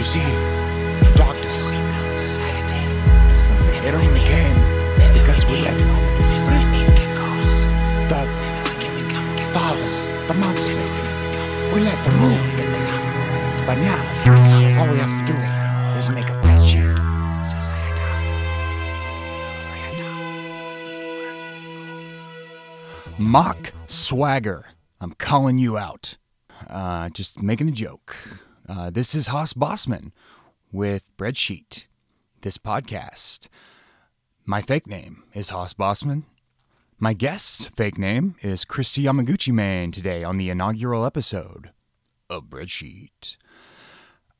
You see, the darkness, it only came because we let the fathers, the monsters, we let them rule. But now, all we have to do is make a bread. Mock swagger. I'm calling you out. Uh, just making a joke. Uh, this is Hoss Bossman with Breadsheet, this podcast. My fake name is Hoss Bossman. My guest's fake name is Kristi Yamaguccimane today on the inaugural episode of Breadsheet.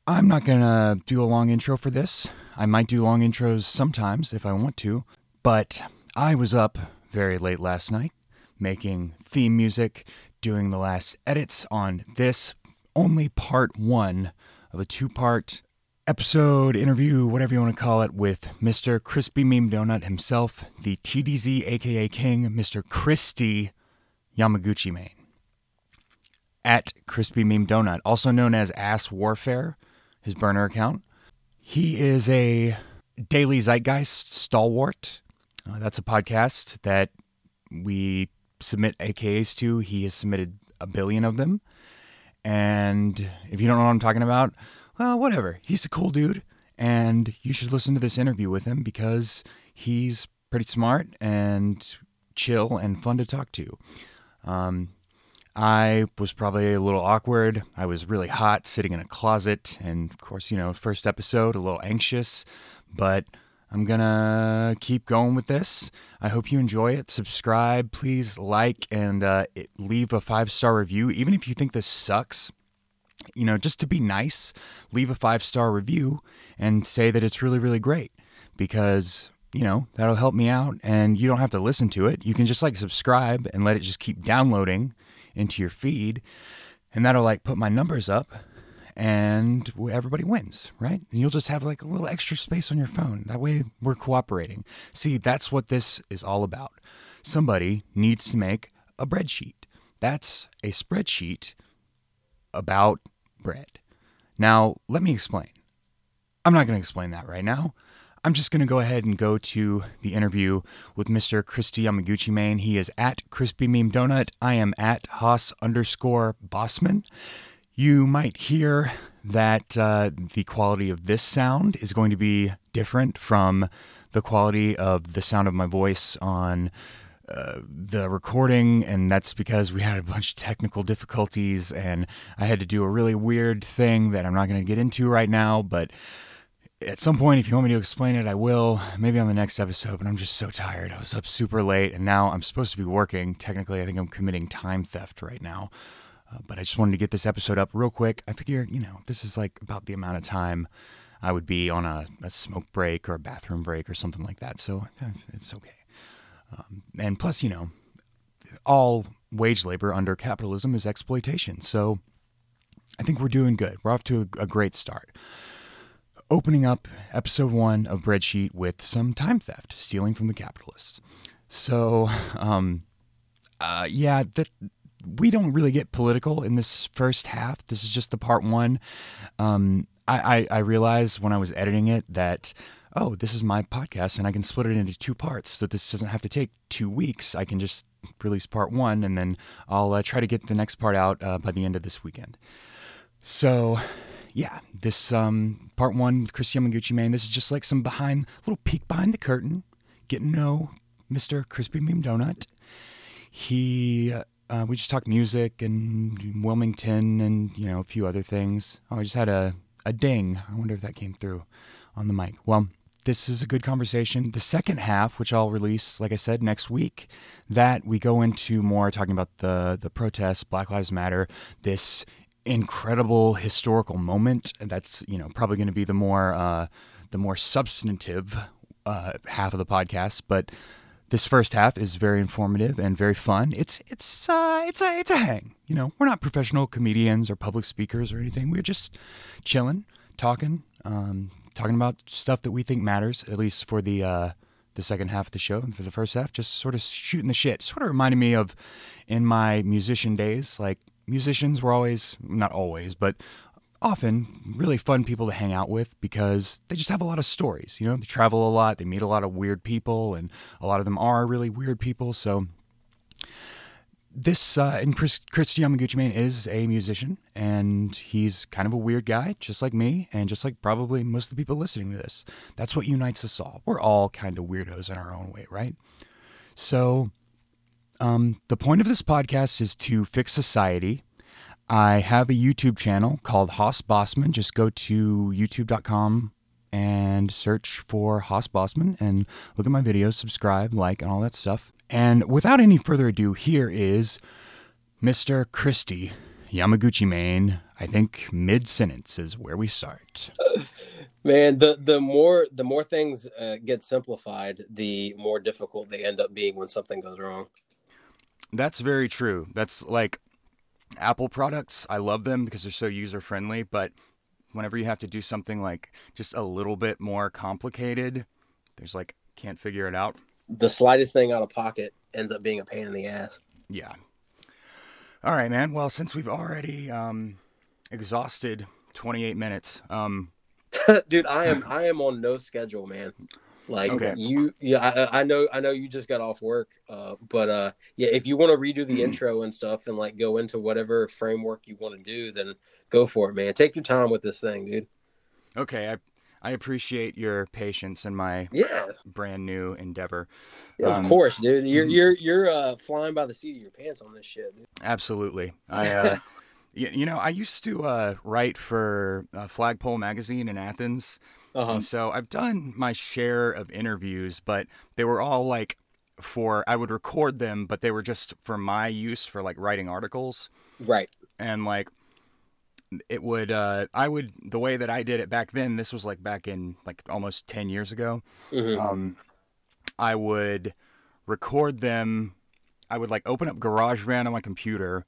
I'm not going to do a long intro for this. I might do long intros sometimes if I want to, but I was up very late last night making theme music, doing the last edits on this, only part one of a two part episode, interview, whatever you want to call it, with Mr. Crispy Meme Donut himself, the TDZ aka King, Mr. Christy Yamaguchi Main. At Crispy Meme Donut, also known as Ass Warfare, his burner account. He is a daily zeitgeist stalwart. Uh, that's a podcast that we submit AKAs to. He has submitted a billion of them. And if you don't know what I'm talking about, well, whatever. He's a cool dude. And you should listen to this interview with him because he's pretty smart and chill and fun to talk to. Um, I was probably a little awkward. I was really hot sitting in a closet. And of course, you know, first episode, a little anxious. But I'm gonna keep going with this. I hope you enjoy it. Subscribe, please like and uh, leave a five star review. Even if you think this sucks, you know, just to be nice, leave a five star review and say that it's really, really great because you know that'll help me out. And you don't have to listen to it. You can just like subscribe and let it just keep downloading into your feed, and that'll like put my numbers up and everybody wins, right? And you'll just have like a little extra space on your phone. That way we're cooperating. See, that's what this is all about. Somebody needs to make a breadsheet. That's a spreadsheet about bread. Now, let me explain. I'm not going to explain that right now. I'm just going to go ahead and go to the interview with Mr. Kristi Yamaguccimane. He is at Crispy Meme Donut. I am at Hoss underscore Bossman. You might hear that uh, the quality of this sound is going to be different from the quality of the sound of my voice on uh, the recording, and that's because we had a bunch of technical difficulties, and I had to do a really weird thing that I'm not going to get into right now, but at some point, if you want me to explain it, I will. Maybe on the next episode, but I'm just so tired. I was up super late, and now I'm supposed to be working. Technically, I think I'm committing time theft right now. Uh, but I just wanted to get this episode up real quick. I figure, you know, this is like about the amount of time I would be on a, a smoke break or a bathroom break or something like that. So eh, it's okay. Um, and plus, you know, all wage labor under capitalism is exploitation. So I think we're doing good. We're off to a, a great start. Opening up episode one of Breadsheet with some time theft, stealing from the capitalists. So, um, uh, yeah, that we don't really get political in this first half. This is just the part one. Um, I, I, I realized when I was editing it that, oh, this is my podcast and I can split it into two parts. So this doesn't have to take two weeks. I can just release part one and then I'll uh, try to get the next part out uh, by the end of this weekend. So, yeah, this um, part one with Chris Yamaguchi, man, this is just like some behind, little peek behind the curtain, getting to know Mr. Crispy Meme Donut. He uh, uh, we just talked music and Wilmington and you know a few other things. Oh, I just had a a ding. I wonder if that came through on the mic. Well, this is a good conversation. The second half, which I'll release, like I said, next week, that we go into more talking about the the protests, Black Lives Matter, this incredible historical moment. That's you know probably going to be the more uh, the more substantive uh, half of the podcast, but this first half is very informative and very fun. It's it's uh, it's a it's a hang. You know, we're not professional comedians or public speakers or anything. We're just chilling, talking, um, talking about stuff that we think matters. At least for the uh, the second half of the show and for the first half, just sort of shooting the shit. Sort of reminded me of in my musician days. Like musicians were always not always, but often really fun people to hang out with because they just have a lot of stories. You know, they travel a lot, they meet a lot of weird people, and a lot of them are really weird people. So this uh, and Chris Kristi Yamaguccimane is a musician, and he's kind of a weird guy, just like me, and just like probably most of the people listening to this. That's what unites us all. We're all kind of weirdos in our own way, right? So, um, the point of this podcast is to fix society. I have a YouTube channel called Hoss Bossman. Just go to youtube.com and search for Hoss Bossman and look at my videos, subscribe, like, and all that stuff. And without any further ado, here is Mr. Christy Yamaguchi Main. I think mid sentence is where we start. Man, the the more the more things uh, get simplified, the more difficult they end up being when something goes wrong. That's very true. That's like Apple products. I love them because they're so user friendly, but whenever you have to do something like just a little bit more complicated, there's like can't figure it out the slightest thing out of pocket ends up being a pain in the ass. Yeah. All right, man. Well, since we've already um, exhausted 28 minutes, um, dude, I am I am on no schedule, man. Like Okay. you, yeah, I, I know, I know you just got off work, uh, but uh, yeah, if you want to redo the intro and stuff and like go into whatever framework you want to do, then go for it, man. Take your time with this thing, dude. okay, I I appreciate your patience in my Yeah, brand new endeavor. yeah, of Um, course, dude. You're mhm. you're you're uh, flying by the seat of your pants on this shit. Dude. Absolutely. I, uh, you know, I used to uh, write for uh, Flagpole magazine in Athens, Uh-huh. and so I've done my share of interviews, but they were all like for I would record them, but they were just for my use for like writing articles. Right. and like it would uh i would the way that i did it back then this was like back in like almost 10 years ago Mhm. um i would record them i would like open up garageband on my computer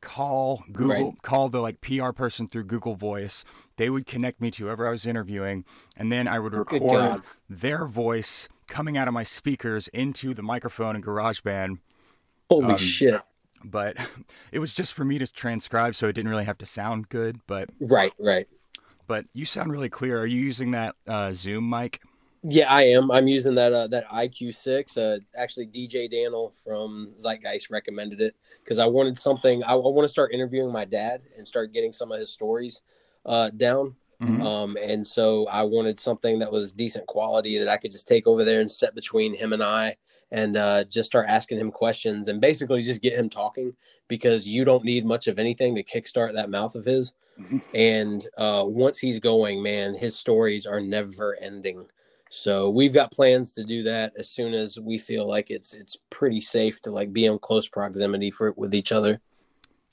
call google Right. call the like pr person through google voice they would connect me to whoever i was interviewing and then i would record God. their voice coming out of my speakers into the microphone in garageband Holy Um, shit. but it was just for me to transcribe so it didn't really have to sound good but Right. Right. but you sound really clear are you using that uh, zoom mic Yeah, I am. I'm using that uh, that IQ6. Uh, actually, DJ Daniel from Zeitgeist recommended it because I wanted something. I, I want to start interviewing my dad and start getting some of his stories uh, down. Mhm. Um, and so I wanted something that was decent quality that I could just take over there and set between him and I and uh, just start asking him questions and basically just get him talking because you don't need much of anything to kickstart that mouth of his. Mhm. And uh, once he's going, man, his stories are never ending. So we've got plans to do that as soon as we feel like it's it's pretty safe to like be in close proximity for with each other.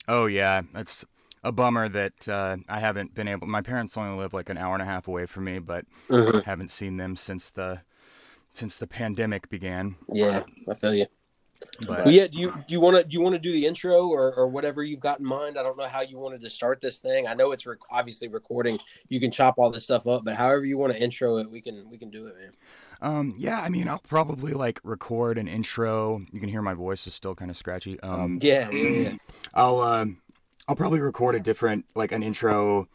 oh yeah that's a bummer that uh, i haven't been able my parents only live like an hour and a half away from me but Mhm. haven't seen them since the since the pandemic began Yeah, I feel you. But Well, yeah, do you do you want to do you want to do the intro or, or whatever you've got in mind? I don't know how you wanted to start this thing. I know it's rec- obviously recording. You can chop all this stuff up, but however you want to intro it, we can we can do it, man. um yeah i mean i'll probably like record an intro you can hear my voice is still kind of scratchy um Yeah, yeah, yeah. I'll um I'll probably record a different like an intro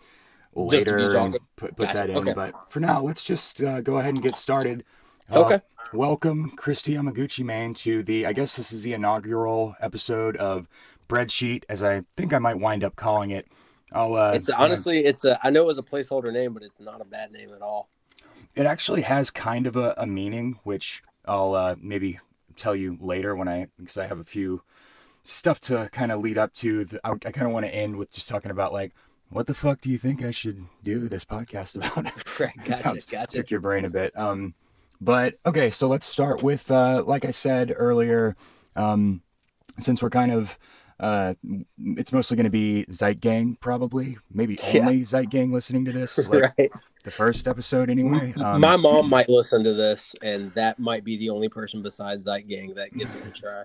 Just to be later and put put Gotcha, that in. okay. But for now, let's just uh, go ahead and get started. Uh, Okay. Welcome, Kristi Yamaguccimane, to the I guess this is the inaugural episode of Breadsheet, as I think I might wind up calling it. I'll uh, It's honestly, it's a. I know it was a placeholder name, but it's not a bad name at all. it actually has kind of a, a meaning, which I'll uh, maybe tell you later when I because I have a few stuff to kind of lead up to. The, I, I kind of want to end with just talking about like what the fuck do you think I should do this podcast about? Right, gotcha, gotcha. Pick your brain a bit. Um, but okay, so let's start with uh, like I said earlier, um, since we're kind of. Uh, it's mostly going to be Zeitgang, probably, maybe Yeah. only Zeitgang listening to this, like right. the first episode anyway. Um, My mom might listen to this, and that might be the only person besides Zeitgang that gives it a try.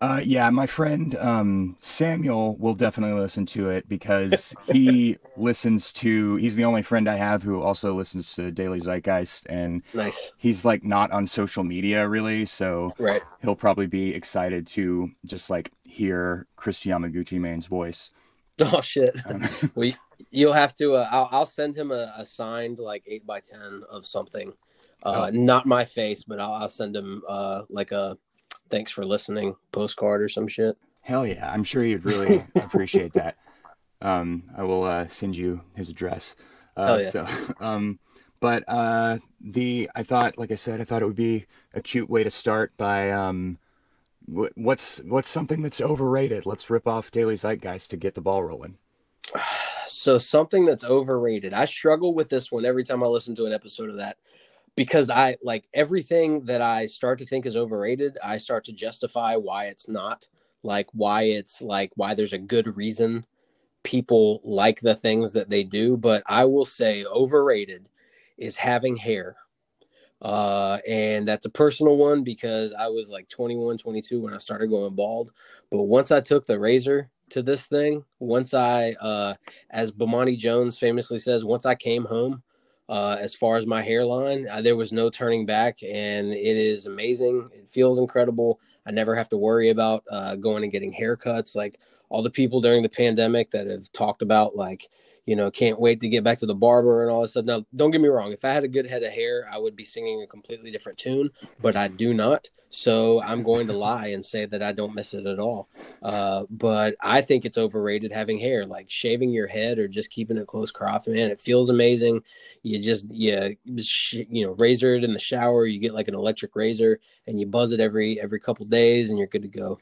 Uh, yeah, my friend um, Samuel will definitely listen to it because he listens to. He's the only friend I have who also listens to Daily Zeitgeist, and Nice. he's like not on social media really, so Right. he'll probably be excited to just like hear Chris Yamaguccimane's voice. Oh shit! Um, well, you'll have to. Uh, I'll, I'll send him a, a signed like eight by ten of something. Uh, Oh. Not my face, but I'll, I'll send him uh, like a thanks for listening postcard or some shit. Hell yeah, I'm sure he'd really appreciate that. Um, I will uh, send you his address. Uh, yeah. So, um, but uh, the I thought, like I said, I thought it would be a cute way to start by um, wh- what's what's something that's overrated. Let's rip off Daily Zeitgeist to get the ball rolling. So something that's overrated. I struggle with this one every time I listen to an episode of that because I like everything that I start to think is overrated, I start to justify why it's not. Like why it's like why there's a good reason people like the things that they do, but I will say overrated is having hair. Uh and that's a personal one because I was like 21, 22 when I started going bald, but once I took the razor to this thing, once I uh as Bomani Jones famously says, once I came home, uh, as far as my hairline, uh, there was no turning back, and it is amazing. It feels incredible. I never have to worry about uh, going and getting haircuts. Like all the people during the pandemic that have talked about, like you know, can't wait to get back to the barber and all this stuff. Now, don't get me wrong. If I had a good head of hair, I would be singing a completely different tune, but I do not. So I'm going to lie and say that I don't miss it at all. Uh, but I think it's overrated having hair, like shaving your head or just keeping it close cropped. Man, it feels amazing. You just you you know razor it in the shower. You get like an electric razor and you buzz it every every couple days, and you're good to go.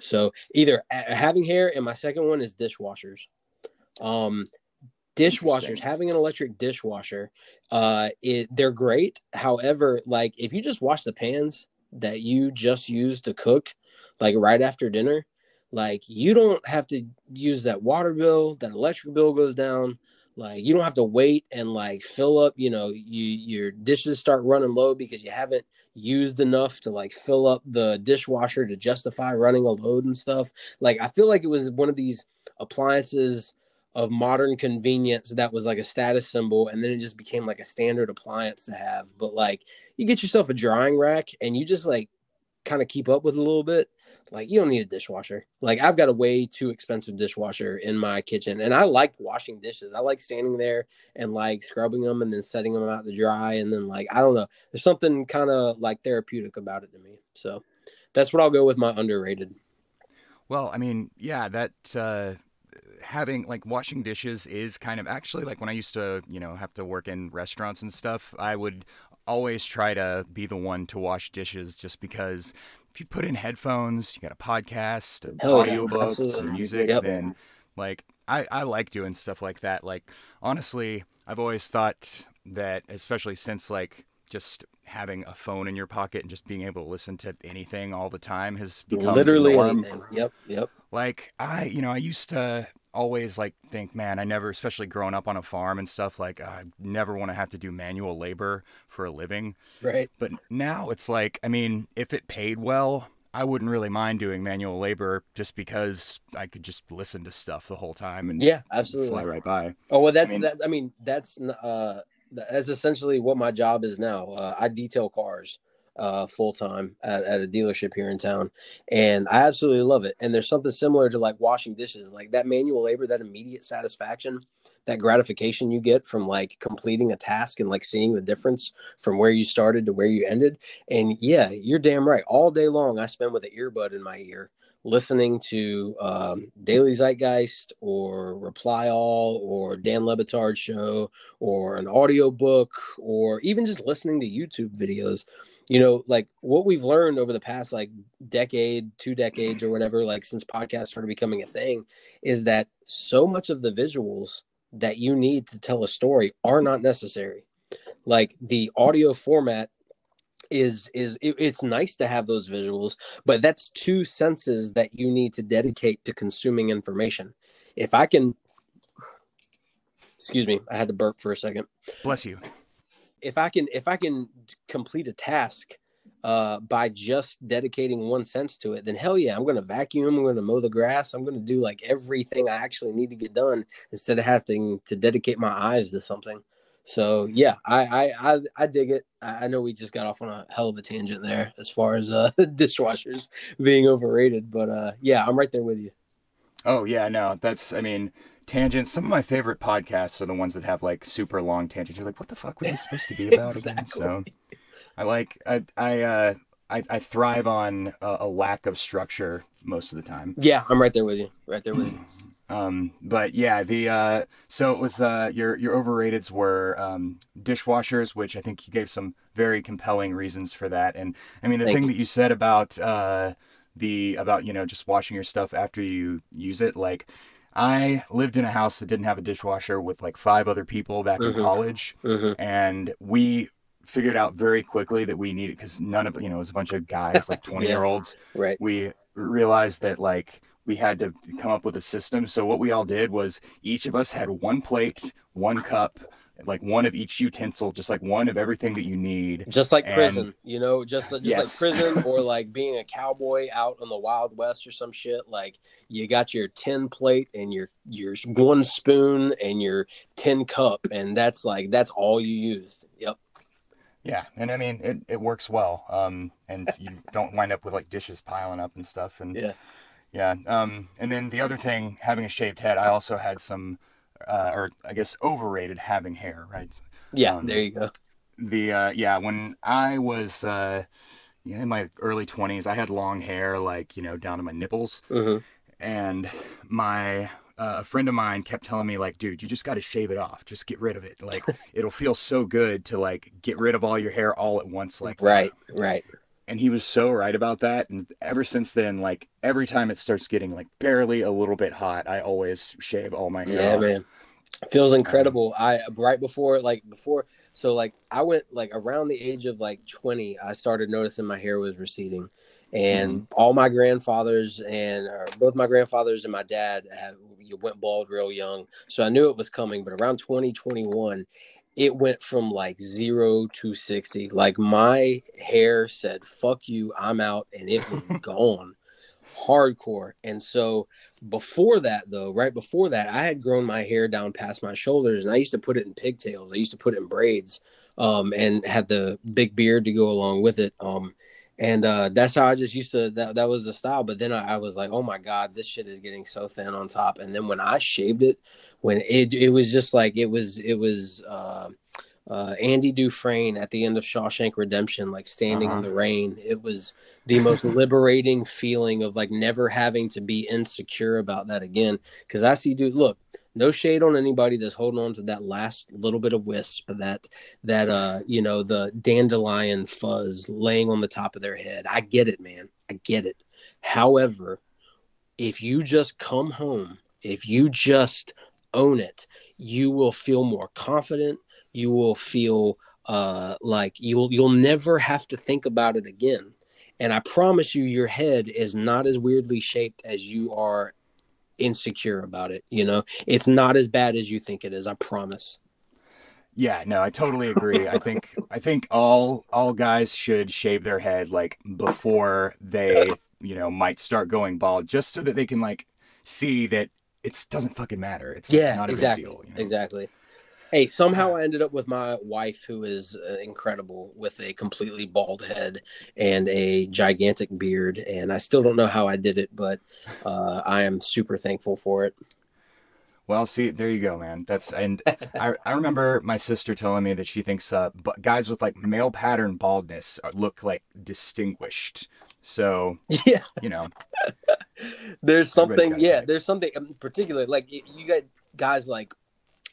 So either having hair, and my second one is dishwashers. Um, dishwashers having an electric dishwasher uh it they're great. However like if you just wash the pans that you just used to cook like right after dinner like you don't have to use that water bill that electric bill goes down. Like you don't have to wait and like fill up you know you your dishes start running low because you haven't used enough to like fill up the dishwasher to justify running a load and stuff. Like i feel like it was one of these appliances of modern convenience that was like a status symbol and then it just became like a standard appliance to have. But like you get yourself a drying rack and you just like kind of keep up with a little bit like you don't need a dishwasher. Like i've got a way too expensive dishwasher in my kitchen and i like washing dishes. I like standing there and like scrubbing them and then setting them out to dry and then like i don't know. There's something kind of like therapeutic about it to me. So that's what i'll go with my underrated. Well, I mean, yeah, that uh, having like washing dishes is kind of actually like when I used to, you know, have to work in restaurants and stuff, I would always try to be the one to wash dishes just because if you put in headphones, you got a podcast, Hell yeah, audiobooks, absolutely. and music, Yep. then like I, I like doing stuff like that. Like honestly, I've always thought that especially since like just having a phone in your pocket and just being able to listen to anything all the time has become literally yep yep Like I, you know, I used to always like think, man, I never, especially growing up on a farm and stuff, like I never want to have to do manual labor for a living. right But now it's like, I mean, if it paid well, I wouldn't really mind doing manual labor just because I could just listen to stuff the whole time and yeah absolutely fly right by. Oh well, that's I mean- that. I mean, that's uh, that's essentially what my job is now. Uh, I detail cars uh, full time at, at a dealership here in town, and I absolutely love it. And there's something similar to like washing dishes, like that manual labor, that immediate satisfaction, that gratification you get from like completing a task and like seeing the difference from where you started to where you ended. And yeah, you're damn right. All day long, I spend with an earbud in my ear listening to um, Daily Zeitgeist or Reply All or Dan Le Batard show or an audiobook or even just listening to YouTube videos. You know, like what we've learned over the past like decade, two decades or whatever, like since podcasts started becoming a thing, is that so much of the visuals that you need to tell a story are not necessary. Like the audio format is is it, it's nice to have those visuals but that's two senses that you need to dedicate to consuming information. If i can excuse me i had to burp for a second. Bless you. if i can if i can complete a task uh, by just dedicating one sense to it then hell yeah i'm going to vacuum i'm going to mow the grass i'm going to do like everything i actually need to get done instead of having to dedicate my eyes to something so yeah i i i, I dig it I, I know we just got off on a hell of a tangent there as far as uh dishwashers being overrated but uh yeah i'm right there with you Oh yeah, no, that's I mean tangents. Some of my favorite podcasts are the ones that have like super long tangents. You're like, what the fuck was this supposed to be about again? Exactly. So, I like I I uh, I, I thrive on a, a lack of structure most of the time. Yeah, I'm right there with you. Right there with you. Um, but yeah, the uh, so it was uh, your your overrateds were um, dishwashers, which I think you gave some very compelling reasons for that. And I mean, the Thank thing you. that you said about uh, the about you know just washing your stuff after you use it, like I lived in a house that didn't have a dishwasher with like five other people back in Mhm. college, Mhm. and we figured out very quickly that we needed because none of you know it was a bunch of guys like 20 year olds Right. we realized that like we had to come up with a system. So what we all did was each of us had one plate, one cup, like one of each utensil, just like one of everything that you need. Just like And- prison, you know, just just Yes. like prison or like being a cowboy out on the Wild West or some shit. Like you got your tin plate and your your one spoon and your tin cup, and that's like that's all you used. Yep. Yeah, and I mean it, it works well. Um, and you don't wind up with like dishes piling up and stuff. And Yeah. Yeah. Um, and then the other thing, having a shaved head, I also had some, uh, or I guess overrated having hair. Right. Yeah. Um, there you go. the uh yeah when i was uh yeah, in my early 20s i had long hair like you know down to my nipples hmm and my uh, a friend of mine kept telling me like dude you just got to shave it off just get rid of it like it'll feel so good to like get rid of all your hair all at once like that." Right. And he was so right about that and ever since then like every time it starts getting like barely a little bit hot i always shave all my hair Yeah, off. man. Feels um, incredible. I right before like before so like I went like around the age of like 20, I started noticing my hair was receding. And mm-hmm. all my grandfathers and or both my grandfathers and my dad have you went bald real young. So I knew it was coming, but around 2021 it went from like 0 to 60. Like my hair said fuck you, I'm out and it was gone. Hardcore. And so before that though right before that i had grown my hair down past my shoulders and i used to put it in pigtails i used to put it in braids um, and had the big beard to go along with it um, and uh, that's how i just used to that, that was the style but then I, I was like oh my god this shit is getting so thin on top and then when i shaved it when it it was just like it was it was uh, uh, Andy Dufresne at the end of Shawshank Redemption, like standing Uh-huh. in the rain. It was the most liberating feeling of like never having to be insecure about that again. Because I see, dude, look, no shade on anybody that's holding on to that last little bit of wisp, that that uh, you know, the dandelion fuzz laying on the top of their head. I get it, man. I get it. However, if you just come home, if you just own it, you will feel more confident. You will feel uh, like you'll you'll never have to think about it again. And I promise you, your head is not as weirdly shaped as you are insecure about it. You know, it's not as bad as you think it is. I promise. Yeah, no, I totally agree. I think I think all all guys should shave their head like before they, you know, might start going bald, just so that they can like see that it doesn't fucking matter. It's Yeah, not a exactly, big deal. You know? exactly. Hey, somehow I ended up with my wife, who is uh, incredible, with a completely bald head and a gigantic beard, and I still don't know how I did it, but uh, I am super thankful for it. Well, see, there you go, man. That's and I, I remember my sister telling me that she thinks uh, but guys with like male pattern baldness are- look like distinguished. So Yeah, you know, there's something yeah there's something um, particular like you got guys like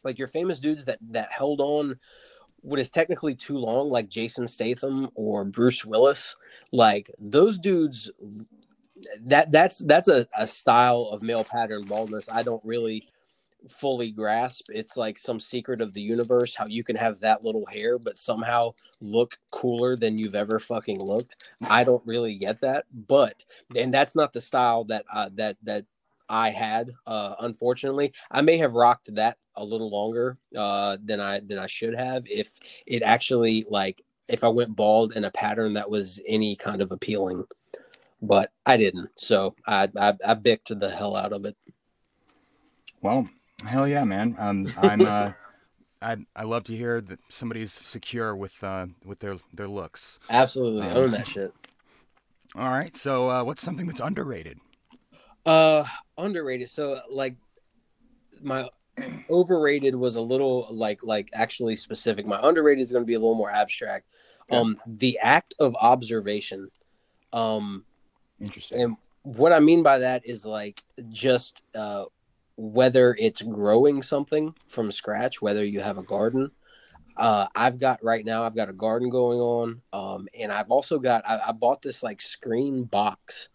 like your famous dudes that that held on what is technically too long like jason statham or bruce willis like those dudes that that's that's a, a style of male pattern baldness i don't really fully grasp. It's like some secret of the universe how you can have that little hair but somehow look cooler than you've ever fucking looked. I don't really get that but and that's not the style that uh, that that I had. Uh, unfortunately, I may have rocked that a little longer uh, than I than I should have if it actually like if I went bald in a pattern that was any kind of appealing. But I didn't, so I I, I bicked the hell out of it. well, hell yeah, man. Um, I'm uh, I I love to hear that somebody's secure with uh with their their looks. Absolutely Um, own that shit. All right, so uh, what's something that's underrated? Uh, underrated. So like my overrated was a little like like actually specific. My underrated is going to be a little more abstract. Um, the act of observation. Um, Interesting. and what I mean by that is like just uh, whether it's growing something from scratch, whether you have a garden. Uh, I've got right now. I've got a garden going on, um, and I've also got. I, I bought this like screen box,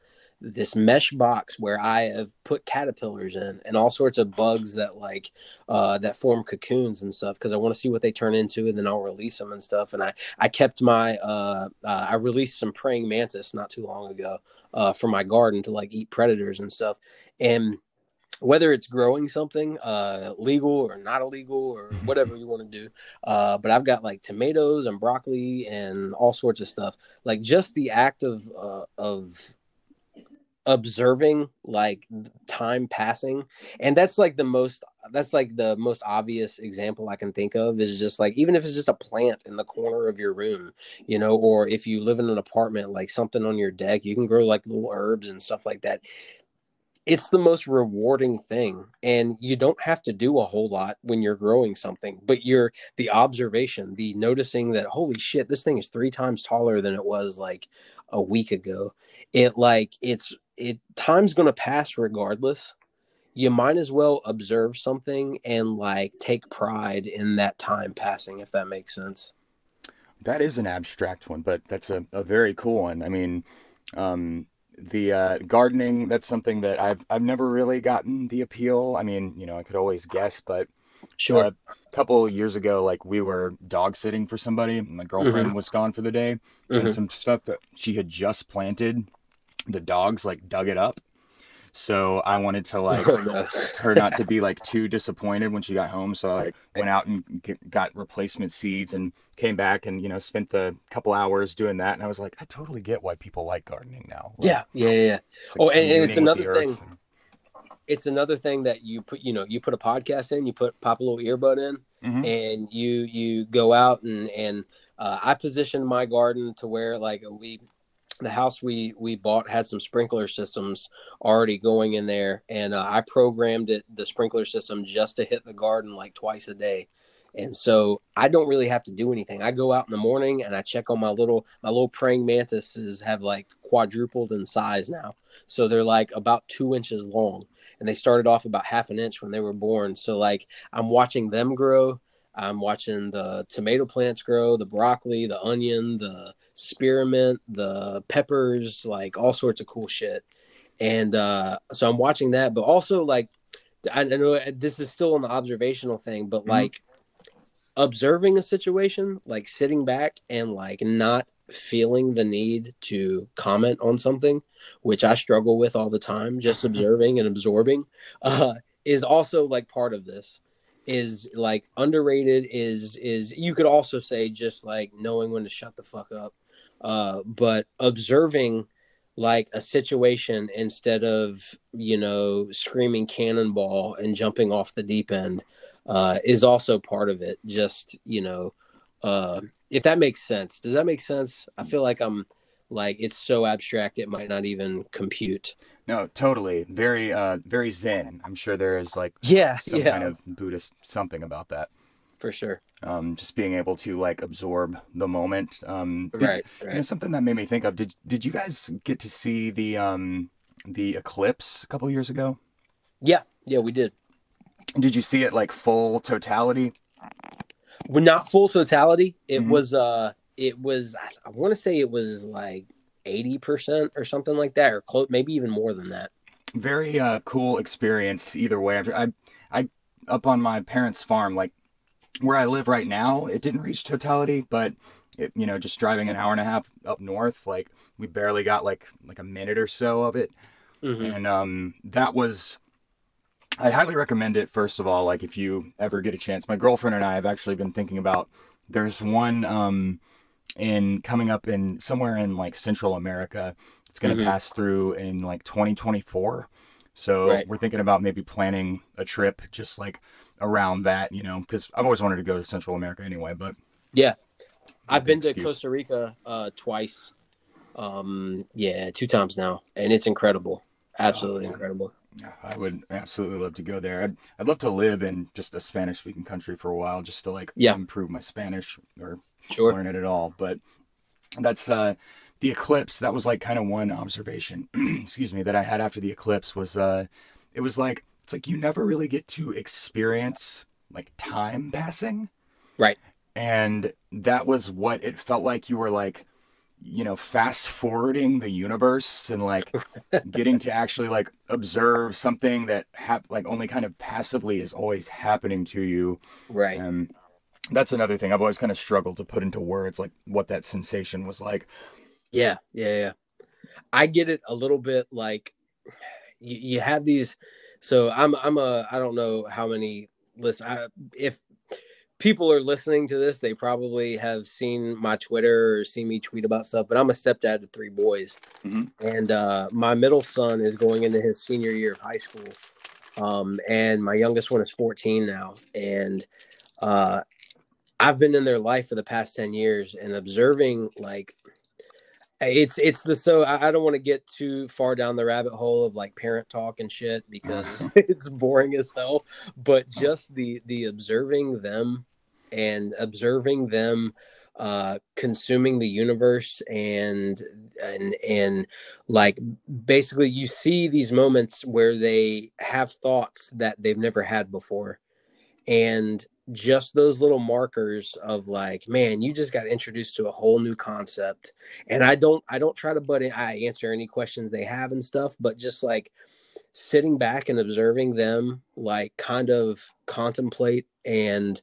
this mesh box where I have put caterpillars in and all sorts of bugs that like uh, that form cocoons and stuff because I want to see what they turn into, and then I'll release them and stuff. And I I kept my uh, uh, I released some praying mantis not too long ago uh, for my garden to like eat predators and stuff, and whether it's growing something uh, legal or not illegal or whatever you want to do. Uh, but I've got like tomatoes and broccoli and all sorts of stuff. Like just the act of uh, of observing like time passing. And that's like the most that's like the most obvious example i can think of is just like even if it's just a plant in the corner of your room you know or if you live in an apartment like something on your deck you can grow like little herbs and stuff like that. It's the most rewarding thing. And you don't have to do a whole lot when you're growing something but you're the observation the noticing that holy shit this thing is three times taller than it was like a week ago. It like it's it time's going to pass regardless you might as well observe something and like take pride in that time passing if that makes sense That is an abstract one, but that's a, a very cool one. I mean, um, the uh, gardening, that's something that I've I've never really gotten the appeal. I mean, you know, I could always guess, but sure a couple of years ago, like we were dog sitting for somebody. My girlfriend was gone for the day, Mhm. and some stuff that she had just planted, the dogs like dug it up. So I wanted to like her not to be like too disappointed when she got home. So I like, went out and get, got replacement seeds and came back and you know spent the couple hours doing that. And I was like, I totally get why people like gardening now. Like, yeah yeah yeah, it's Oh, and- and it's another thing. earth. it's another thing that you put you know you put a podcast in you put pop a little earbud in Mhm. and you you go out and and uh, i positioned my garden to where like a we the house we we bought had some sprinkler systems already going in there and uh, i programmed it the sprinkler system just to hit the garden like twice a day. And so i don't really have to do anything. I go out in the morning and i check on my little my little praying mantises have like quadrupled in size now. So they're like about two inches long and they started off about half an inch when they were born. So like i'm watching them grow. I'm watching the tomato plants grow the broccoli the onion the spearmint the peppers like all sorts of cool shit. And uh so i'm watching that but also like i I know this is still an observational thing but Mhm. like observing a situation like sitting back and like not feeling the need to comment on something which i struggle with all the time just observing and absorbing uh is also like part of this. Is like underrated is is you could also say just like knowing when to shut the fuck up uh but observing like a situation instead of you know screaming cannonball and jumping off the deep end uh is also part of it just you know uh if that makes sense does that make sense i feel like i'm like it's so abstract it might not even compute No, totally. Very, uh, very zen. I'm sure there is like yeah some yeah kind of Buddhist something about that. For sure Um, just being able to like absorb the moment. Um, did- right You know, something that made me think of. Did Did you guys get to see the um the eclipse a couple years ago? yeah yeah we did Did you see it like full totality? well not full totality it Mhm. was uh it was i, want to say it was like 80% or something like that or close maybe even more than that Very uh, cool experience either way. I I up on my parents' farm, like where I live right now, it didn't reach totality, but it, you know, just driving an hour and a half up north, like we barely got like like a minute or so of it. Mhm. and um, that was i highly recommend it first of all like if you ever get a chance my girlfriend and i have actually been thinking about there's one um, in coming up in somewhere in like central america it's going to Mhm. pass through in like 2024 so Right. we're thinking about maybe planning a trip just like around that you know because i've always wanted to go to central america anyway but Yeah. I've been to. Costa Rica uh, twice. Um, yeah, two times now, and it's incredible. Absolutely Oh, incredible. Yeah, I would absolutely love to go there. I'd, I'd love to live in just a Spanish speaking country for a while just to like Yeah. improve my Spanish or Sure. learn it at all. But that's uh the eclipse. That was like kind of one observation, excuse me, that I had after the eclipse was uh it was like it's like you never really get to experience like time passing. Right. And that was what it felt like you were like you know fast forwarding the universe and like getting to actually like observe something that hap- like only kind of passively is always happening to you Right. and that's another thing I've always kind of struggled to put into words, like what that sensation was like. Yeah, yeah, yeah. I get it a little bit like you, you have these. So I'm I'm a I don't know how many listen I, if people are listening to this, they probably have seen my Twitter or seen me tweet about stuff. But I'm a stepdad to three boys, Mhm. and uh, my middle son is going into his senior year of high school, um, and my youngest one is 14 now, and uh, I've been in their life for the past 10 years and observing like it's it's the so I, don't want to get too far down the rabbit hole of like parent talk and shit because it's boring as hell but just the the observing them and observing them uh consuming the universe and and and like basically you see these moments where they have thoughts that they've never had before. And just those little markers of like man you just got introduced to a whole new concept. And i don't i don't try to butt in i answer any questions they have and stuff but just like sitting back and observing them like kind of contemplate and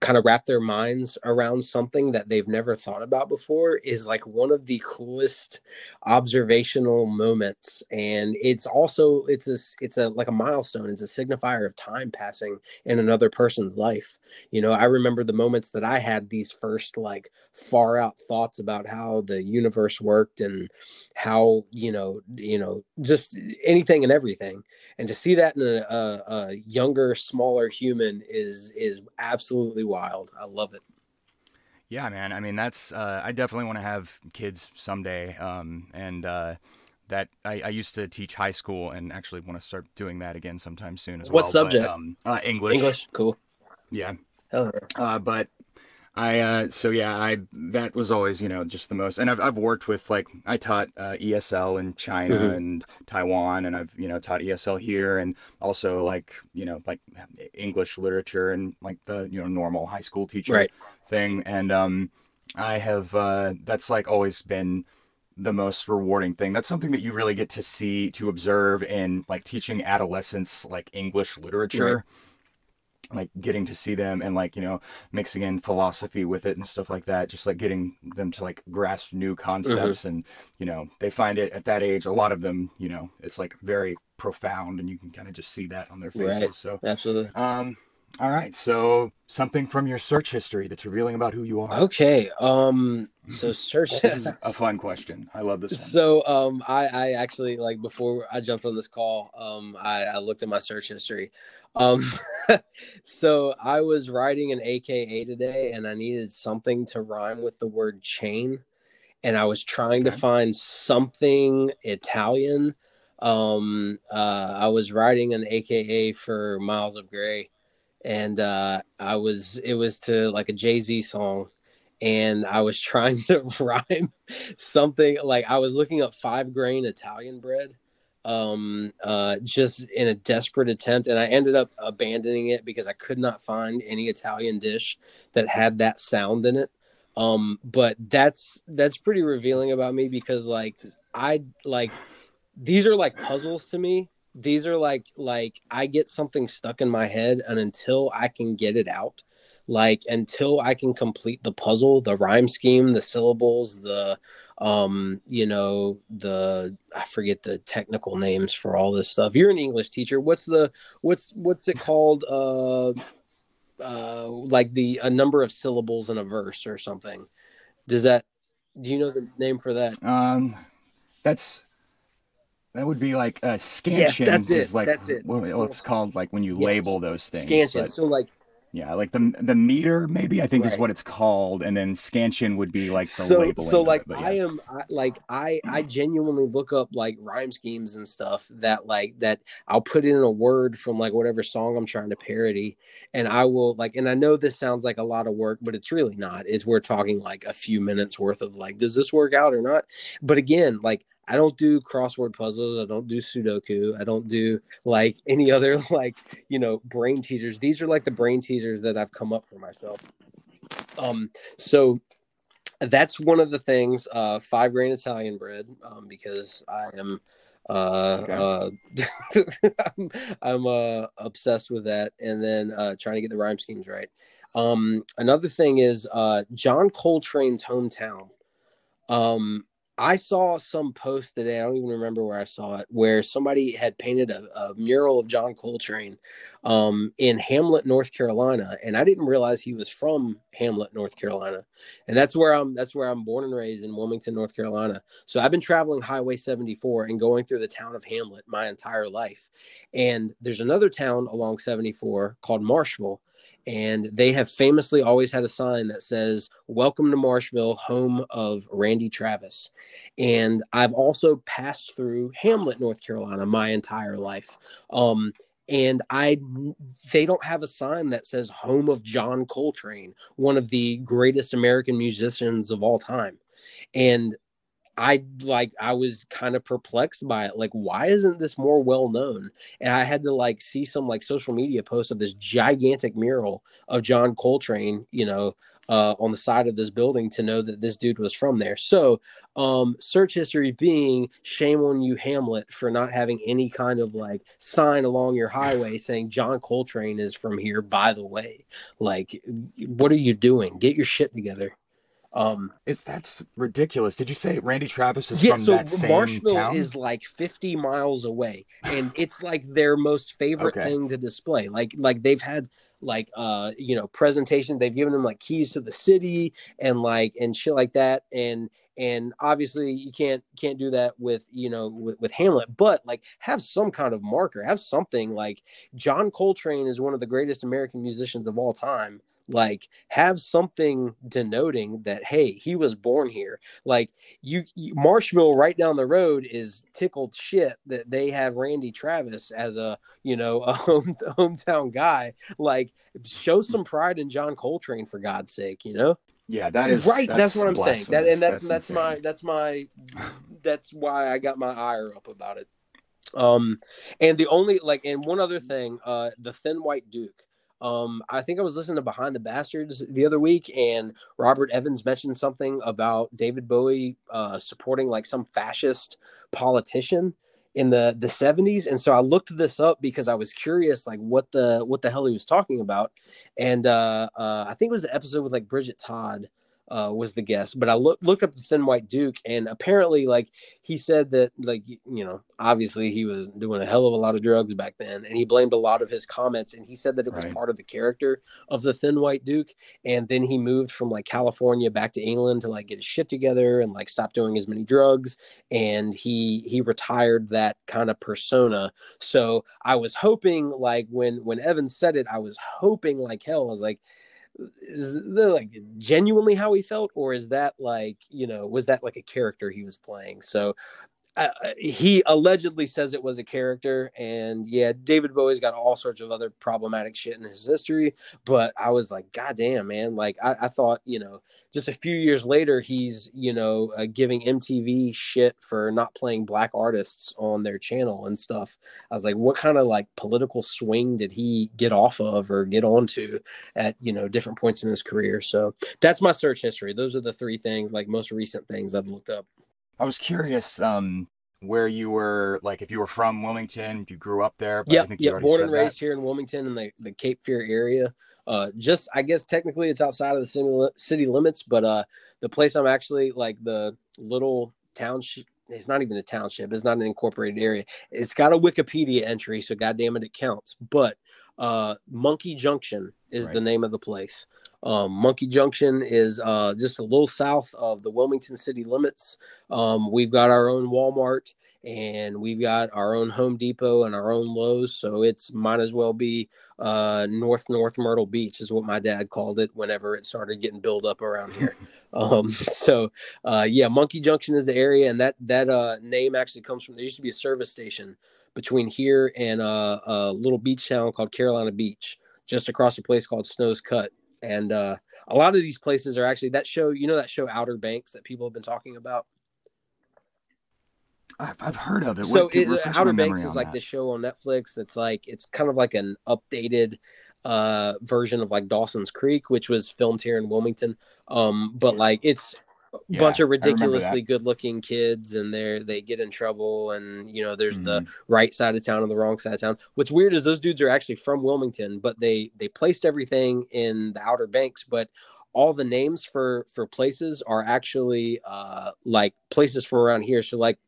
kind of wrap their minds around something that they've never thought about before is like one of the coolest observational moments and it's also it's a it's a like a milestone it's a signifier of time passing in another person's life. You know i remember the moments that i had these first like far out thoughts about how the universe worked and how you know you know just anything and everything and to see that in a, a, a younger smaller human is is absolutely wild i love it Yeah, man. I mean, that's uh, I definitely want to have kids someday. Um, and uh, that I, I used to teach high school, and actually want to start doing that again sometime soon as What well. What subject? But, um, uh, English. english cool Yeah. Hell yeah. Uh, but I uh, so yeah, I that was always you know just the most, and I've I've worked with like I taught uh, ESL in China Mhm. and Taiwan, and I've you know taught ESL here, and also like you know like English literature and like the you know normal high school teacher Right. thing, and um, I have uh, that's like always been the most rewarding thing. That's something that you really get to see to observe in like teaching adolescents like English literature. Like getting to see them and like you know mixing in philosophy with it and stuff like that, just like getting them to like grasp new concepts and you know they find it at that age. A lot of them, you know, it's like very profound and you can kind of just see that on their faces. Right. So, absolutely um, all right, so something from your search history that's revealing about who you are. okay um so search This is a fun question. I love this one. So um I I actually like before I jumped on this call, um I, I looked at my search history. Um so I was writing an AKA today and I needed something to rhyme with the word chain and I was trying to find something Italian. Um uh I was writing an AKA for Miles of Gray and uh I was it was to like a Jay-Z song and I was trying to rhyme something like I was looking up five grain Italian bread, um, uh, just in a desperate attempt, and I ended up abandoning it because I could not find any Italian dish that had that sound in it. Um, but that's that's pretty revealing about me because like I like these are like puzzles to me. These are like like I get something stuck in my head, and until I can get it out, like until I can complete the puzzle, the rhyme scheme, the syllables, the um, you know, the I forget the technical names for all this stuff. You're an English teacher. What's the what's what's it called? Uh uh like the a number of syllables in a verse or something. Does that do you know the name for that? Um, that's that would be like uh, scansion. that's it, like that's it. What, what it's called like when you Yes. label those things. Scansion. but- So like Yeah, like the the meter maybe I think right. is what it's called, and then scansion would be like the so, labeling. So like it, yeah. I am I, like I I genuinely look up like rhyme schemes and stuff that like that I'll put in a word from like whatever song I'm trying to parody, and I will like and I know this sounds like a lot of work, but it's really not. It's we're talking like a few minutes worth of like does this work out or not? But again, like I don't do crossword puzzles. I don't do Sudoku. I don't do like any other like you know brain teasers. These are like the brain teasers that I've come up for myself. Um, so that's one of the things. Uh, five grain Italian bread um, because I am uh, okay. uh I'm, I'm uh obsessed with that and then uh trying to get the rhyme schemes right um another thing is uh john coltrane's hometown um I saw some post today. I don't even remember where I saw it, where somebody had painted a, a mural of John Coltrane um, in Hamlet, North Carolina, and I didn't realize he was from Hamlet, North Carolina, and that's where I'm. That's where I'm born and raised in Wilmington, North Carolina. So I've been traveling Highway 74 and going through the town of Hamlet my entire life. And there's another town along 74 called Marshville, and they have famously always had a sign that says welcome to marshville home of randy travis. And i've also passed through hamlet north carolina my entire life. Um, and i they don't have a sign that says home of john coltrane one of the greatest american musicians of all time. And I like I was kind of perplexed by it. Like, why isn't this more well known? And I had to like see some like social media post of this gigantic mural of John Coltrane, you know, uh, on the side of this building to know that this dude was from there. So, um, search history being shame on you, Hamlet, for not having any kind of like sign along your highway saying John Coltrane is from here. By the way, like, what are you doing? Get your shit together. Um, is that's ridiculous? Did you say Randy Travis is yeah, from so that same Marshville town? is like 50 miles away, and it's like their most favorite okay. thing to display. Like, like they've had like uh you know presentation they've given them like keys to the city and like and shit like that and and obviously you can't can't do that with you know with, with hamlet but like have some kind of marker have something like john coltrane is one of the greatest american musicians of all time like have something denoting that hey he was born here. Like you, you, marshville right down the road is tickled shit that they have randy travis as a you know a home, hometown guy. Like show some pride in john coltrane for god's sake you know? Yeah that is right that's, that's what i'm saying. That and that's that's, that's my that's my that's why i got my ire up about it. Um and the only like and one other thing uh the thin white duke um, I think I was listening to Behind the Bastards the other week, and Robert Evans mentioned something about David Bowie uh, supporting like some fascist politician in the the 70s and so i looked this up because i was curious like what the what the hell he was talking about and uh, uh i think it was the episode with like bridget todd uh, was the guest. But I look, looked up the Thin White Duke, and apparently, like he said that, like you know, obviously he was doing a hell of a lot of drugs back then, and he blamed a lot of his comments, and he said that it was right. part of the character of the Thin White Duke. And then he moved from like California back to England to like get his shit together and like stop doing as many drugs, and he he retired that kind of persona. So I was hoping, like when when Evan said it, I was hoping like hell. I was like is that like genuinely how he felt or is that like you know was that like a character he was playing? So uh, uh, he allegedly says it was a character and yeah david bowie's got all sorts of other problematic shit in his history but i was like god damn man. Like i, I thought you know just a few years later he's you know uh, giving mtv shit for not playing black artists on their channel and stuff. I was like what kind of like political swing did he get off of or get onto at you know different points in his career? So that's my search history. Those are the three things like most recent things i've looked up I was curious um, where you were, like if you were from Wilmington, you grew up there. Yeah, yeah, born and raised that. here in Wilmington in the, the Cape Fear area. Uh, just I guess technically it's outside of the city, city limits, but uh, the place I'm actually like the little township. It's not even a township. It's not an incorporated area. It's got a Wikipedia entry, so goddamn it, it counts. But Uh, Monkey Junction is Right. the name of the place. Um, Monkey Junction is uh, just a little south of the Wilmington city limits. Um, we've got our own Walmart and we've got our own Home Depot and our own Lowe's. So it's might as well be uh, North North Myrtle Beach is what my dad called it whenever it started getting built up around here. um, so uh, yeah, Monkey Junction is the area, and that that uh, name actually comes from there used to be a service station between here and uh, a little beach town called Carolina Beach, just across a place called Snow's Cut. And uh, a lot of these places are actually that show. You know that show Outer Banks that people have been talking about. I've, I've heard of it. So What- it, Outer Banks is like that. this show on Netflix that's like it's kind of like an updated uh version of like Dawson's Creek, which was filmed here in Wilmington. Um, but like it's Yeah, bunch of I remember that. ridiculously good looking kids and they're they get in trouble and you know there's the Mhm. right side of town and the wrong side of town. What's weird is those dudes are actually from Wilmington, but they they placed everything in the Outer Banks, but all the names for for places are actually uh like places from around here. So like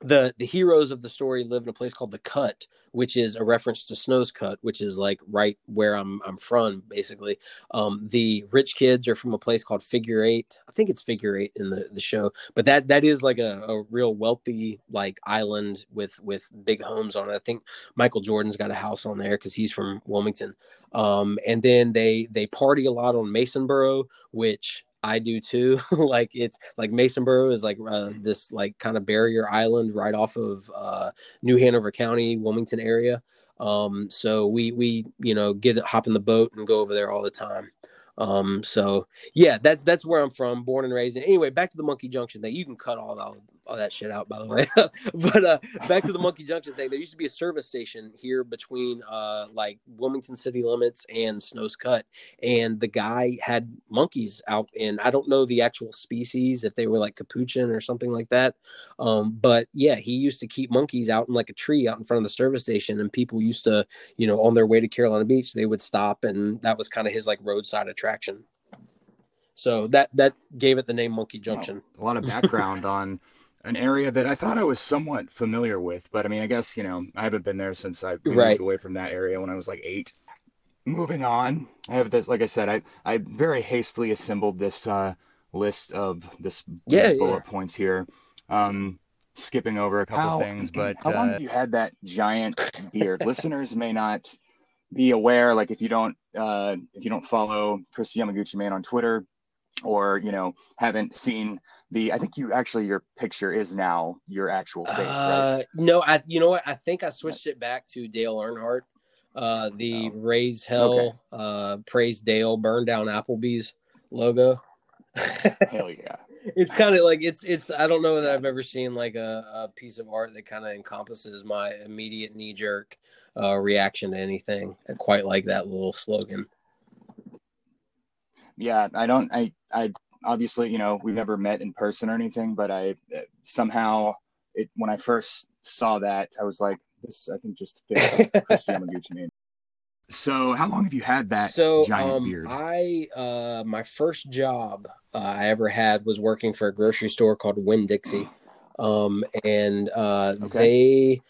the the heroes of the story live in a place called the Cut, which is a reference to Snow's Cut, which is like right where I'm I'm from, basically. Um, the rich kids are from a place called Figure Eight. I think it's Figure Eight in the the show, but that that is like a, a real wealthy like island with with big homes on it. I think Michael Jordan's got a house on there because he's from Wilmington. Um, and then they they party a lot on Masonboro, which I do too. like it's like Masonboro is like uh, this like kind of barrier island right off of uh, New Hanover County, Wilmington area. Um, so we we you know get hop in the boat and go over there all the time. Um, so yeah, that's that's where I'm from, born and raised. And anyway, back to the Monkey Junction thing. You can cut all that all that shit out, by the way. but uh, back to the Monkey Junction thing. There used to be a service station here between uh, like Wilmington city limits and Snow's Cut, and the guy had monkeys out and I don't know the actual species if they were like capuchin or something like that. Um, but yeah, he used to keep monkeys out in like a tree out in front of the service station, and people used to, you know, on their way to Carolina Beach, they would stop, and that was kind of his like roadside attraction. So that that gave it the name Monkey Junction. a lot of background on an area that I thought I was somewhat familiar with, but I mean, I guess you know I haven't been there since I moved Right. away from that area when I was like eight. Moving on, I have this. Like I said, I I very hastily assembled this uh, list of this Yeah, these bullet yeah. points here. Um, skipping over a couple How- things, but How long uh, have you had that giant beard? Listeners may not be aware, like if you don't uh, if you don't follow Kristi Yamaguccimane on Twitter, or you know haven't seen the. I think you actually your picture is now your actual face, right? Uh, no, I you know what? I think I switched it back to Dale Earnhardt. Uh, the Oh. raise hell, Okay. uh, praise Dale, burn down Applebee's logo. Hell yeah! it's kind of like it's it's I don't know that I've ever seen like a, a piece of art that kind of encompasses my immediate knee jerk uh, reaction to anything quite like that little slogan. Yeah, I don't. I I obviously you know we've never met in person or anything, but I uh, somehow it when I first saw that I was like, this I think just fits Kristi Yamaguccimane. so how long have you had that so giant um, beard? I uh, my first job uh, I ever had was working for a grocery store called Winn Dixie, um, and uh, Okay. they.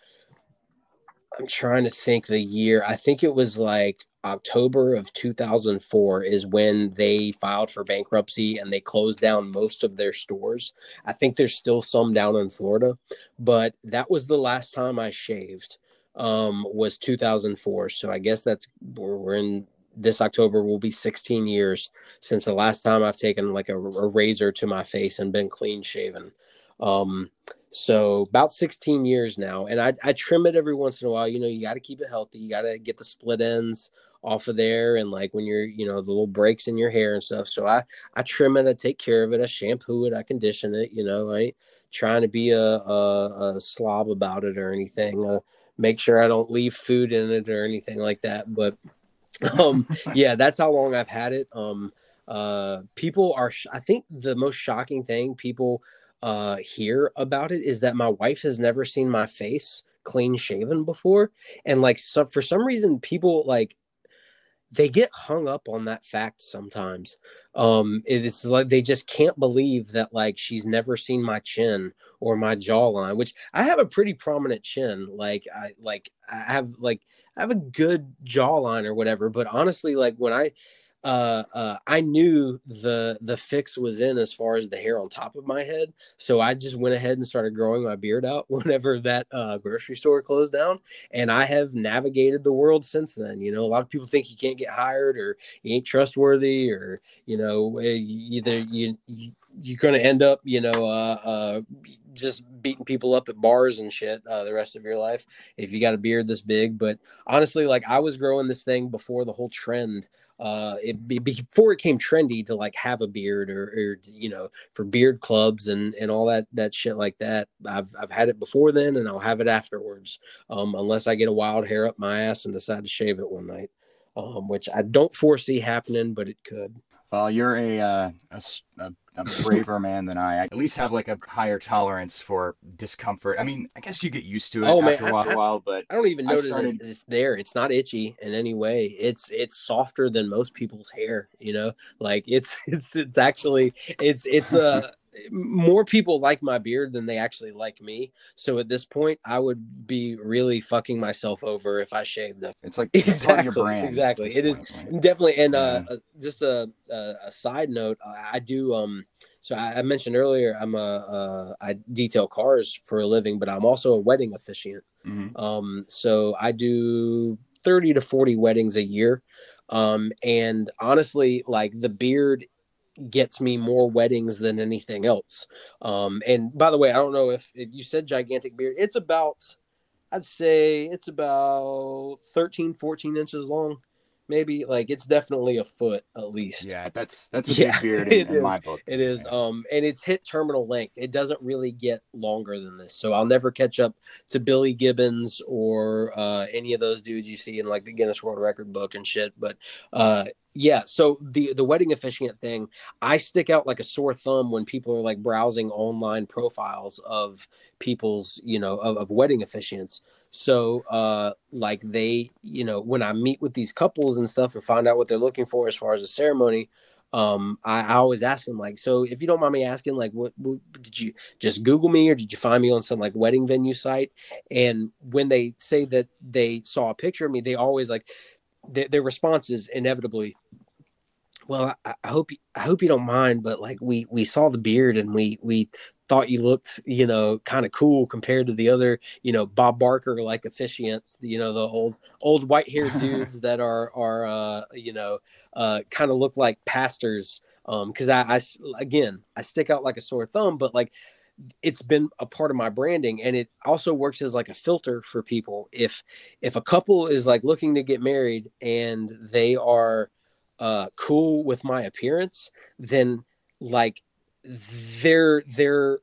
I'm trying to think the year. I think it was like October of 2004 is when they filed for bankruptcy and they closed down most of their stores. I think there's still some down in Florida, but that was the last time I shaved. Um, was 2004. So I guess that's we're, in this October will be 16 years since the last time I've taken like a, a razor to my face and been clean shaven. Um, so about 16 years now, and I, I trim it every once in a while. You know, you got to keep it healthy. You got to get the split ends off of there, and like when you're, you know, the little breaks in your hair and stuff. So I I trim it, I take care of it, I shampoo it, I condition it. You know, I ain't trying to be a a, a slob about it or anything. Uh, make sure I don't leave food in it or anything like that. But um, yeah, that's how long I've had it. Um, uh, people are. Sh- I think the most shocking thing people uh hear about it is that my wife has never seen my face clean shaven before and like so for some reason people like they get hung up on that fact sometimes. Um it's like they just can't believe that like she's never seen my chin or my jawline which i have a pretty prominent chin. Like i like i have like i have a good jawline or whatever but honestly like when i uh, uh, I knew the the fix was in as far as the hair on top of my head, so I just went ahead and started growing my beard out whenever that uh, grocery store closed down, and I have navigated the world since then. You know, a lot of people think you can't get hired or you ain't trustworthy, or you know, either you, you you're going to end up, you know, uh, uh, just beating people up at bars and shit uh, the rest of your life if you got a beard this big. But honestly, like I was growing this thing before the whole trend uh it before it came trendy to like have a beard or, or you know for beard clubs and and all that that shit like that i've i've had it before then and i'll have it afterwards um unless i get a wild hair up my ass and decide to shave it one night um which i don't foresee happening but it could. Well you're a uh, a, a a braver man than I. I at least have like a higher tolerance for discomfort. I mean, I guess you get used to it oh, after man, a while, but I don't even notice started... it's there. It's not itchy in any way. It's it's softer than most people's hair. You know, like it's it's it's actually it's it's uh more people like my beard than they actually like me. So at this point, I would be really fucking myself over if I shaved it. It's like exactly, exactly. It is point. definitely. And uh, yeah. uh, just a, a, a side note, I do. Um, so I, I mentioned earlier, I'm a uh, detail cars for a living, but I'm also a wedding officiant. Mm-hmm. Um, so I do thirty to forty weddings a year. Um, and honestly, like the beard gets me more weddings than anything else. Um, and by the way, I don't know if, if you said gigantic beard, it's about, I'd say it's about 13, 14 inches long. Maybe like it's definitely a foot at least. Yeah, that's that's a yeah, big beard in, in my book. It is. Um, and it's hit terminal length. It doesn't really get longer than this, so I'll never catch up to Billy Gibbons or uh, any of those dudes you see in like the Guinness World Record book and shit. But uh, yeah so the the wedding officiant thing i stick out like a sore thumb when people are like browsing online profiles of people's you know of, of wedding officiants so uh like they you know when i meet with these couples and stuff and find out what they're looking for as far as the ceremony um I, I always ask them like so if you don't mind me asking like what, what did you just google me or did you find me on some like wedding venue site? And when they say that they saw a picture of me they always like their, their response is inevitably well I, I, hope i hope you don't mind but like we we saw the beard and we we thought you looked you know kind of cool compared to the other you know bob barker like officiants you know the old old white haired dudes that are are uh you know uh kind of look like pastors um because I, I again i stick out like a sore thumb but like it's been a part of my branding and it also works as like a filter for people. If if a couple is like looking to get married and they are uh cool with my appearance then like they're they're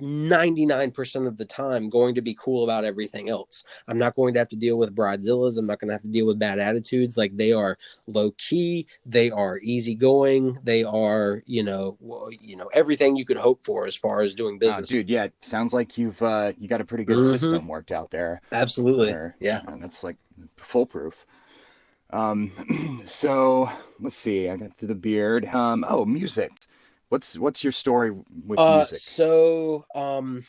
99% of the time going to be cool about everything else. I'm not going to have to deal with bridezillas. I'm not going to have to deal with bad attitudes. Like they are low key, they are easygoing, they are, you know, you know, everything you could hope for as far as doing business. Uh, dude, yeah, sounds like you've uh you got a pretty good mm-hmm. system worked out there. Absolutely. Yeah. And that's like foolproof. Um so let's see. I got through the beard. Um oh, music. What's what's your story with uh, music? So, um,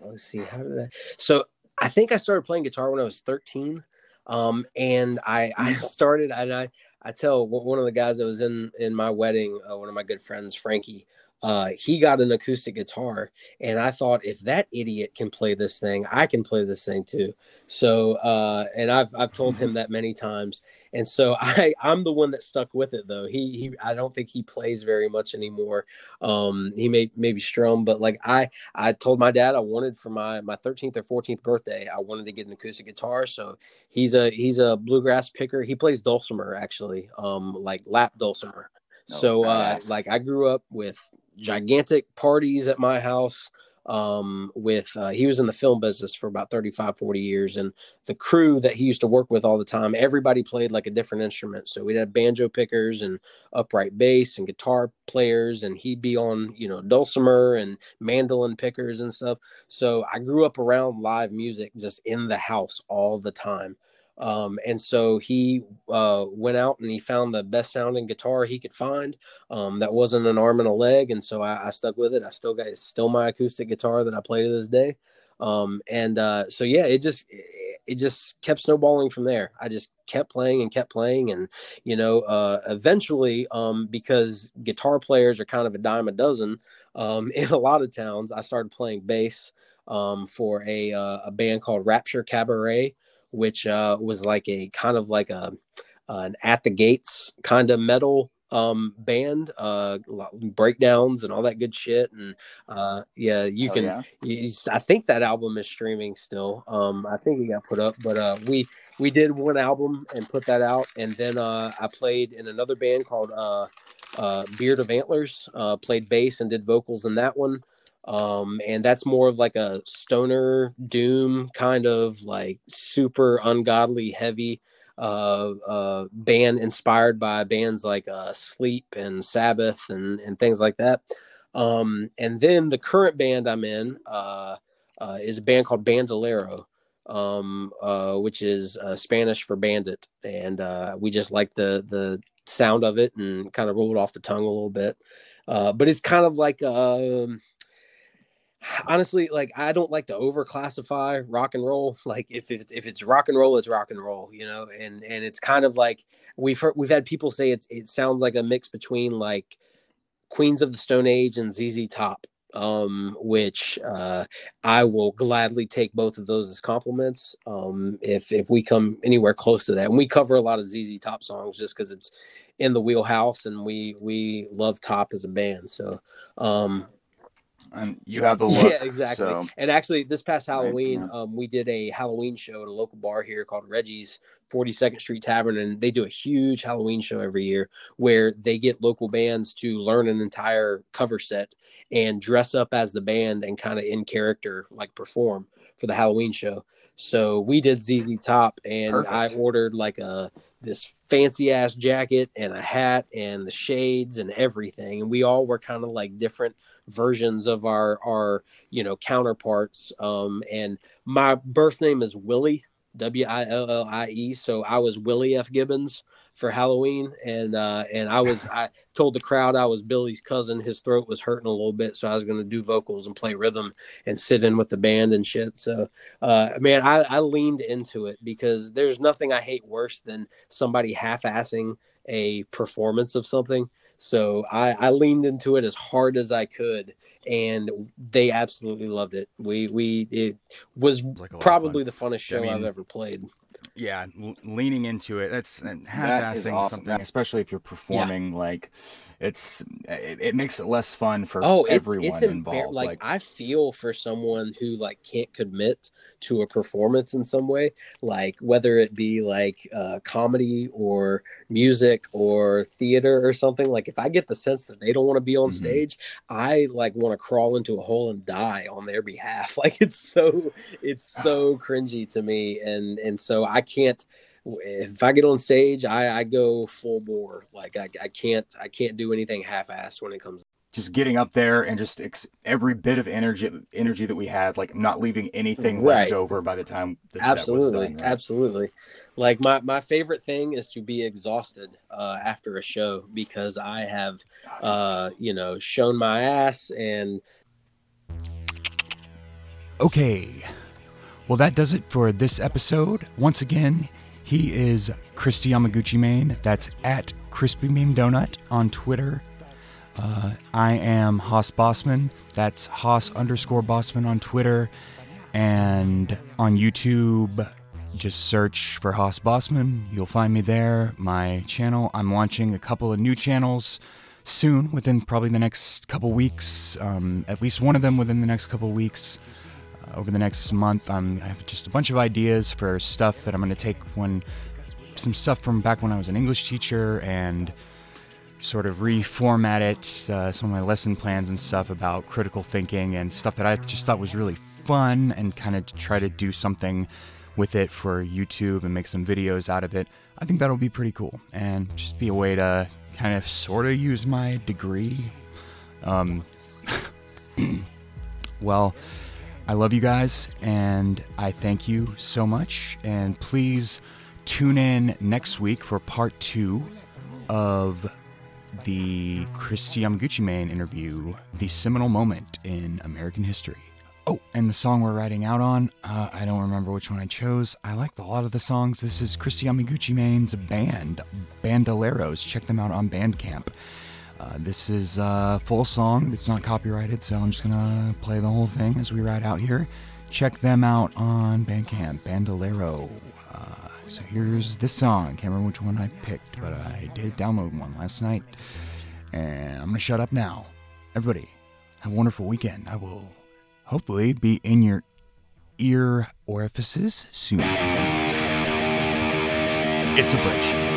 let's see. How did I? So I think I started playing guitar when I was 13. Um, and I I started and I I tell one of the guys that was in in my wedding, uh, one of my good friends, Frankie uh, he got an acoustic guitar, and I thought if that idiot can play this thing, I can play this thing too. So, uh, and I've I've told him that many times, and so I I'm the one that stuck with it though. He he I don't think he plays very much anymore. Um, he may maybe strum, but like I I told my dad I wanted for my my 13th or 14th birthday I wanted to get an acoustic guitar. So he's a he's a bluegrass picker. He plays dulcimer actually, um, like lap dulcimer. Oh, so uh, like I grew up with gigantic parties at my house um, with uh, he was in the film business for about 35 40 years and the crew that he used to work with all the time everybody played like a different instrument. So we'd have banjo pickers and upright bass and guitar players and he'd be on you know dulcimer and mandolin pickers and stuff. So i grew up around live music just in the house all the time Um, and so he uh, went out and he found the best sounding guitar he could find. Um, that wasn't an arm and a leg, and so I, I, stuck with it. I still got it's still my acoustic guitar that I play to this day. Um, and uh, so yeah, it just it just kept snowballing from there. I just kept playing and kept playing, and you know, uh, eventually, um, because guitar players are kind of a dime a dozen um, in a lot of towns, I started playing bass um, for a uh, a band called Rapture Cabaret which uh, was like a kind of like a an at the gates kind of metal um band uh breakdowns and all that good shit. And uh yeah you can yeah. You, i think that album is streaming still. Um i think it got put up but uh we we did one album and put that out. And then uh i played in another band called uh uh beard of antlers uh played bass and did vocals in that one um and that's more of like a stoner doom kind of like super ungodly heavy uh uh band inspired by bands like uh sleep and sabbath and and things like that. Um and then the current band i'm in uh, uh is a band called bandolero um uh which is uh, spanish for bandit. And uh we just like the the sound of it and kind of roll it off the tongue a little bit. Uh but it's kind of like um honestly like i don't like to overclassify rock and roll like if it, if it's rock and roll it's rock and roll you know and and it's kind of like we've heard, we've had people say it's it sounds like a mix between like queens of the stone age and zz top um which uh i will gladly take both of those as compliments um if if we come anywhere close to that. And we cover a lot of zz top songs just because it's in the wheelhouse and we we love top as a band. So um and you have the look. Yeah, exactly. So. And actually, this past Halloween, right, yeah. um, we did a Halloween show at a local bar here called Reggie's 42nd Street Tavern, and they do a huge Halloween show every year where they get local bands to learn an entire cover set and dress up as the band and kind of in character, like perform for the Halloween show. So we did ZZ Top, and Perfect. I ordered like a this fancy ass jacket and a hat and the shades and everything. And we all were kind of like different versions of our our you know counterparts. Um and my birth name is willie w-i-l-l-i-e so i was willie f. Gibbons for Halloween, and uh, and I was I told the crowd I was Billy's cousin. His throat was hurting a little bit, so I was going to do vocals and play rhythm and sit in with the band and shit. So, uh, man, I, I leaned into it because there's nothing I hate worse than somebody half-assing a performance of something. So I, I leaned into it as hard as I could, and they absolutely loved it. We we it was, like probably the funnest show I mean, I've ever played yeah, leaning into it. That's half-assing awesome. something, especially if you're performing. Yeah. Like, it's it, it, makes it less fun for oh, everyone it's, involved. Like, like, I feel for someone who like can't commit to a performance in some way, like whether it be like uh, comedy or music or theater or something. Like, if I get the sense that they don't want to be on mm-hmm. stage, I like want to crawl into a hole and die on their behalf. Like, it's so it's so cringy to me, and and so I can't if I get on stage, I, I go full bore. Like I, I can't I can't do anything half-assed when it comes. Just getting up there and just ex- every bit of energy energy that we had, like not leaving anything right. left over by the time the absolutely, done, right? absolutely. Like my my favorite thing is to be exhausted uh, after a show because I have, uh, you know, shown my ass and. Okay. Well, that does it for this episode. Once again, he is Kristi Yamaguccimane. That's at Crispy Meme Donut on Twitter. Uh, I am Hoss Bossman. That's Hoss underscore Bossman on Twitter. And on YouTube, just search for Hoss Bossman. You'll find me there. My channel. I'm launching a couple of new channels soon, within probably the next couple weeks. Um, at least one of them within the next couple weeks over the next month. I'm, I have just a bunch of ideas for stuff that I'm going to take when some stuff from back when I was an English teacher and sort of reformat it, uh, some of my lesson plans and stuff about critical thinking and stuff that I just thought was really fun and kind of try to do something with it for YouTube and make some videos out of it. I think that'll be pretty cool and just be a way to kind of sort of use my degree. Um, well, I love you guys and I thank you so much. And please tune in next week for part two of the Kristi Yamaguccimane interview, The Seminal Moment in American History. Oh, and the song we're writing out on, uh, I don't remember which one I chose. I liked a lot of the songs. This is Kristi Yamaguccimane's band, Bandoleros. Check them out on Bandcamp. Uh, this is a full song. It's not copyrighted, so I'm just gonna play the whole thing as we ride out here. Check them out on Bandcamp, Bandolero. Uh, so here's this song. I can't remember which one I picked, but I did download one last night. And I'm gonna shut up now. Everybody, have a wonderful weekend. I will hopefully be in your ear orifices soon. It's a bridge.